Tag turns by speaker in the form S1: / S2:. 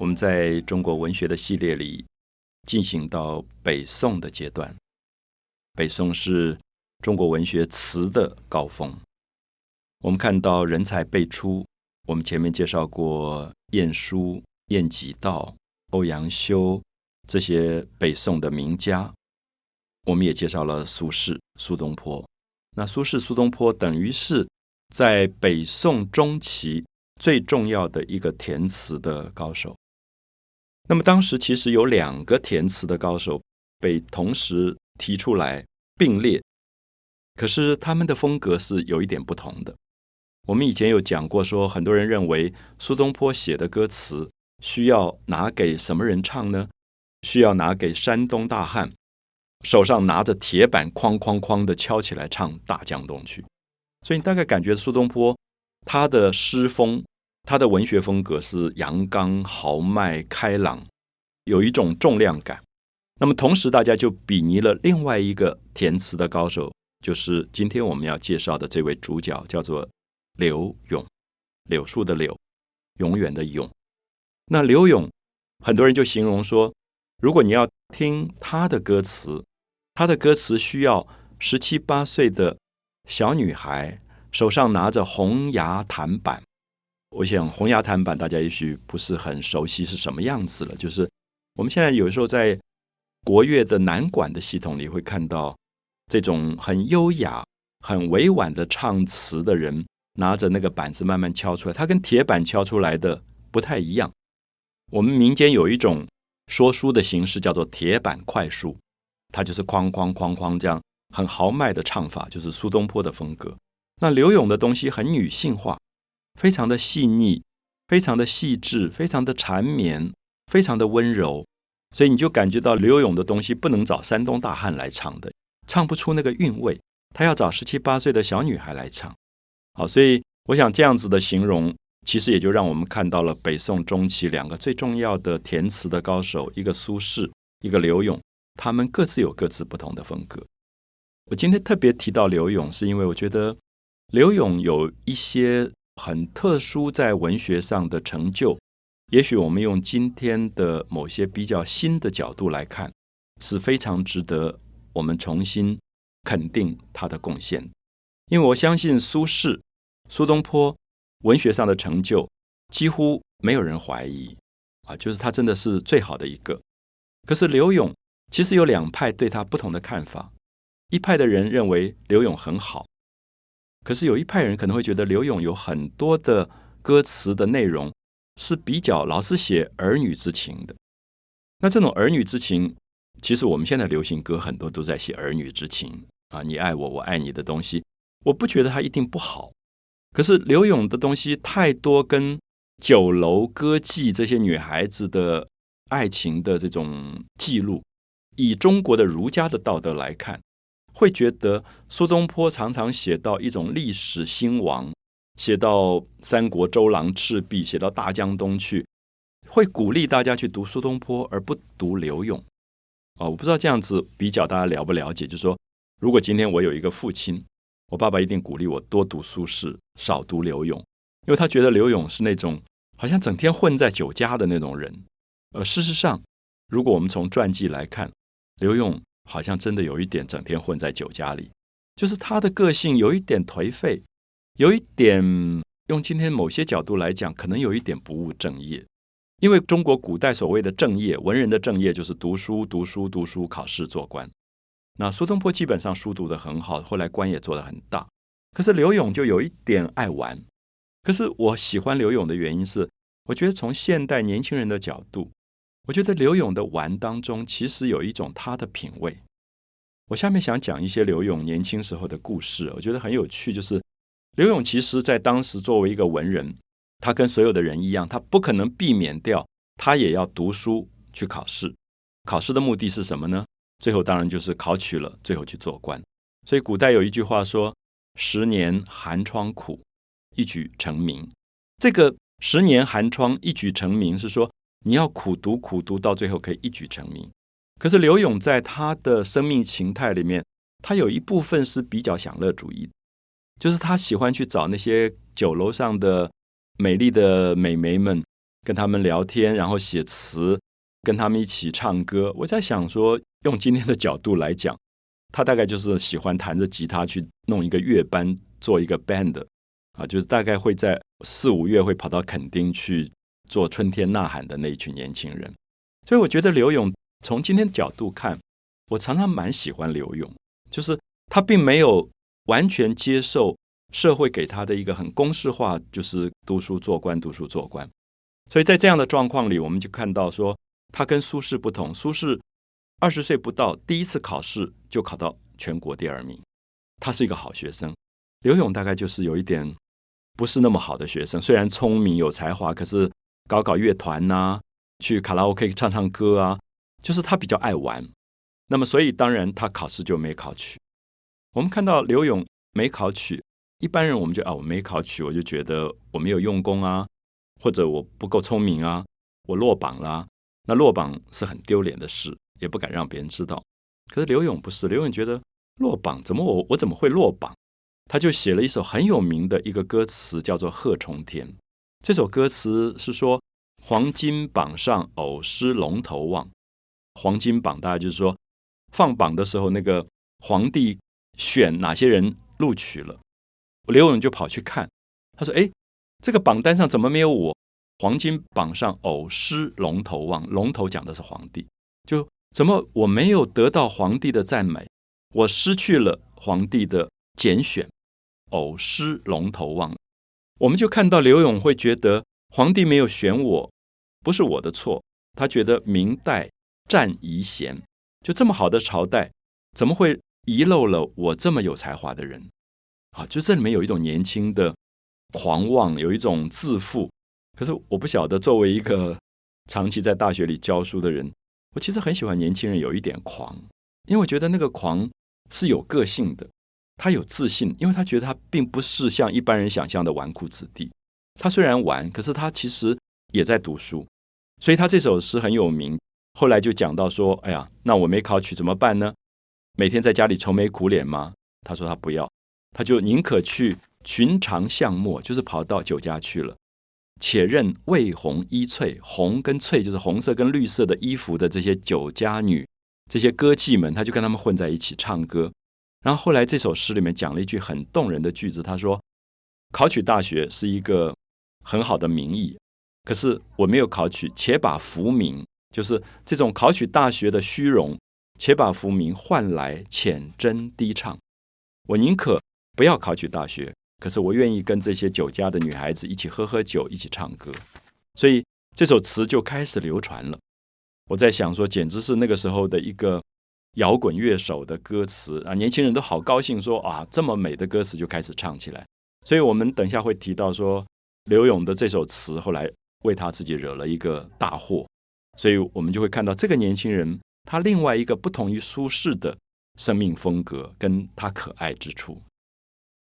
S1: 我们在中国文学的系列里进行到北宋的阶段。北宋是中国文学词的高峰。我们看到人才辈出，我们前面介绍过晏殊、晏几道、欧阳修这些北宋的名家。我们也介绍了苏轼、苏东坡。那苏轼、苏东坡等于是在北宋中期最重要的一个填词的高手。那么当时其实有两个填词的高手被同时提出来并列，可是他们的风格是有一点不同的。我们以前有讲过，说很多人认为苏东坡写的歌词需要拿给什么人唱呢？需要拿给山东大汉，手上拿着铁板哐哐哐的敲起来唱《大江东去》。所以你大概感觉苏东坡他的诗风。他的文学风格是阳刚、豪迈、开朗，有一种重量感。那么同时，大家就比拟了另外一个填词的高手，就是今天我们要介绍的这位主角，叫做柳永。柳树的柳，永远的永。那柳永，很多人就形容说，如果你要听他的歌词，他的歌词需要十七八岁的小女孩手上拿着红牙弹板。我想红牙弹板，大家也许不是很熟悉是什么样子了。就是我们现在有时候在国乐的南管的系统里，会看到这种很优雅、很委婉的唱词的人，拿着那个板子慢慢敲出来。它跟铁板敲出来的不太一样。我们民间有一种说书的形式，叫做铁板快书，它就是哐哐哐哐这样很豪迈的唱法，就是苏东坡的风格。那刘永的东西很女性化。非常的细腻，非常的细致，非常的缠绵，非常的温柔，所以你就感觉到刘勇的东西不能找山东大汉来唱的，唱不出那个韵味，他要找十七八岁的小女孩来唱。好，所以我想这样子的形容，其实也就让我们看到了北宋中期两个最重要的填词的高手，一个苏轼，一个刘勇，他们各自有各自不同的风格。我今天特别提到刘勇，是因为我觉得刘勇有一些。很特殊，在文学上的成就，也许我们用今天的某些比较新的角度来看，是非常值得我们重新肯定他的贡献。因为我相信苏轼、苏东坡文学上的成就，几乎没有人怀疑啊，就是他真的是最好的一个。可是刘永其实有两派对他不同的看法，一派的人认为刘永很好。可是有一派人可能会觉得刘勇有很多的歌词的内容是比较老是写儿女之情的。那这种儿女之情，其实我们现在流行歌很多都在写儿女之情啊，你爱我，我爱你的东西，我不觉得它一定不好。可是刘勇的东西太多跟酒楼歌妓这些女孩子的爱情的这种记录，以中国的儒家的道德来看。会觉得苏东坡常常写到一种历史兴亡，写到三国周郎赤壁，写到大江东去，会鼓励大家去读苏东坡而不读刘永。哦，我不知道这样子比较大家了不了解？就是说，如果今天我有一个父亲，我爸爸一定鼓励我多读苏轼，少读刘永，因为他觉得刘永是那种好像整天混在酒家的那种人。呃，事实上，如果我们从传记来看，刘永。好像真的有一点整天混在酒家里，就是他的个性有一点颓废，有一点用今天某些角度来讲，可能有一点不务正业。因为中国古代所谓的正业，文人的正业就是读书、读书、读书，考试做官。那苏东坡基本上书读得很好，后来官也做得很大。可是刘永就有一点爱玩。可是我喜欢刘勇的原因是，我觉得从现代年轻人的角度。我觉得刘勇的玩当中，其实有一种他的品味。我下面想讲一些刘勇年轻时候的故事，我觉得很有趣。就是刘勇其实在当时作为一个文人，他跟所有的人一样，他不可能避免掉，他也要读书去考试。考试的目的是什么呢？最后当然就是考取了，最后去做官。所以古代有一句话说：“十年寒窗苦，一举成名。”这个“十年寒窗，一举成名”是说。你要苦读苦读，到最后可以一举成名。可是刘勇在他的生命形态里面，他有一部分是比较享乐主义，就是他喜欢去找那些酒楼上的美丽的美眉们，跟他们聊天，然后写词，跟他们一起唱歌。我在想说，用今天的角度来讲，他大概就是喜欢弹着吉他去弄一个乐班，做一个 band 啊，就是大概会在四五月会跑到垦丁去做春天呐喊的那一群年轻人。所以我觉得刘勇从今天角度看，我常常蛮喜欢刘勇，就是他并没有完全接受社会给他的一个很公式化，就是读书做官，读书做官。所以在这样的状况里，我们就看到说，他跟苏轼不同。苏轼二十岁不到，第一次考试就考到全国第二名，他是一个好学生。刘勇大概就是有一点不是那么好的学生，虽然聪明有才华，可是搞搞乐团呐，去卡拉 OK 唱唱歌啊，就是他比较爱玩。那么，所以当然他考试就没考取。我们看到刘勇没考取，一般人我们就啊，我没考取，我就觉得我没有用功啊。或者我不够聪明啊，我落榜了，那落榜是很丢脸的事，也不敢让别人知道。可是刘勇不是，刘勇觉得落榜怎么我我怎么会落榜？他就写了一首很有名的一个歌词，叫做《贺冲天》。这首歌词是说：黄金榜上偶失龙头望。黄金榜大概就是说放榜的时候，那个皇帝选哪些人录取了，刘勇就跑去看，他说：“哎。”这个榜单上怎么没有我？黄金榜上偶失龙头望，龙头讲的是皇帝，就怎么我没有得到皇帝的赞美？我失去了皇帝的拣选，偶失龙头望。我们就看到刘永会觉得皇帝没有选我，不是我的错。他觉得明代占遗贤，就这么好的朝代，怎么会遗漏了我这么有才华的人？啊，就这里面有一种年轻的。狂妄有一种自负，可是我不晓得。作为一个长期在大学里教书的人，我其实很喜欢年轻人有一点狂，因为我觉得那个狂是有个性的，他有自信，因为他觉得他并不是像一般人想象的纨绔子弟。他虽然玩，可是他其实也在读书，所以他这首诗很有名。后来就讲到说：“哎呀，那我没考取怎么办呢？每天在家里愁眉苦脸吗？”他说他不要，他就宁可去。寻常巷陌，就是跑到酒家去了。且任魏红衣翠，红跟翠就是红色跟绿色的衣服的这些酒家女，这些歌妓们，他就跟他们混在一起唱歌。然后后来这首诗里面讲了一句很动人的句子，他说：“考取大学是一个很好的名义，可是我没有考取，且把浮名，就是这种考取大学的虚荣，且把浮名换来浅斟低唱。我宁可不要考取大学。”可是我愿意跟这些酒家的女孩子一起喝喝酒，一起唱歌，所以这首词就开始流传了。我在想说，简直是那个时候的一个摇滚乐手的歌词啊！年轻人都好高兴，说啊，这么美的歌词就开始唱起来。所以我们等一下会提到说，刘勇的这首词后来为他自己惹了一个大祸，所以我们就会看到这个年轻人他另外一个不同于苏轼的生命风格，跟他可爱之处。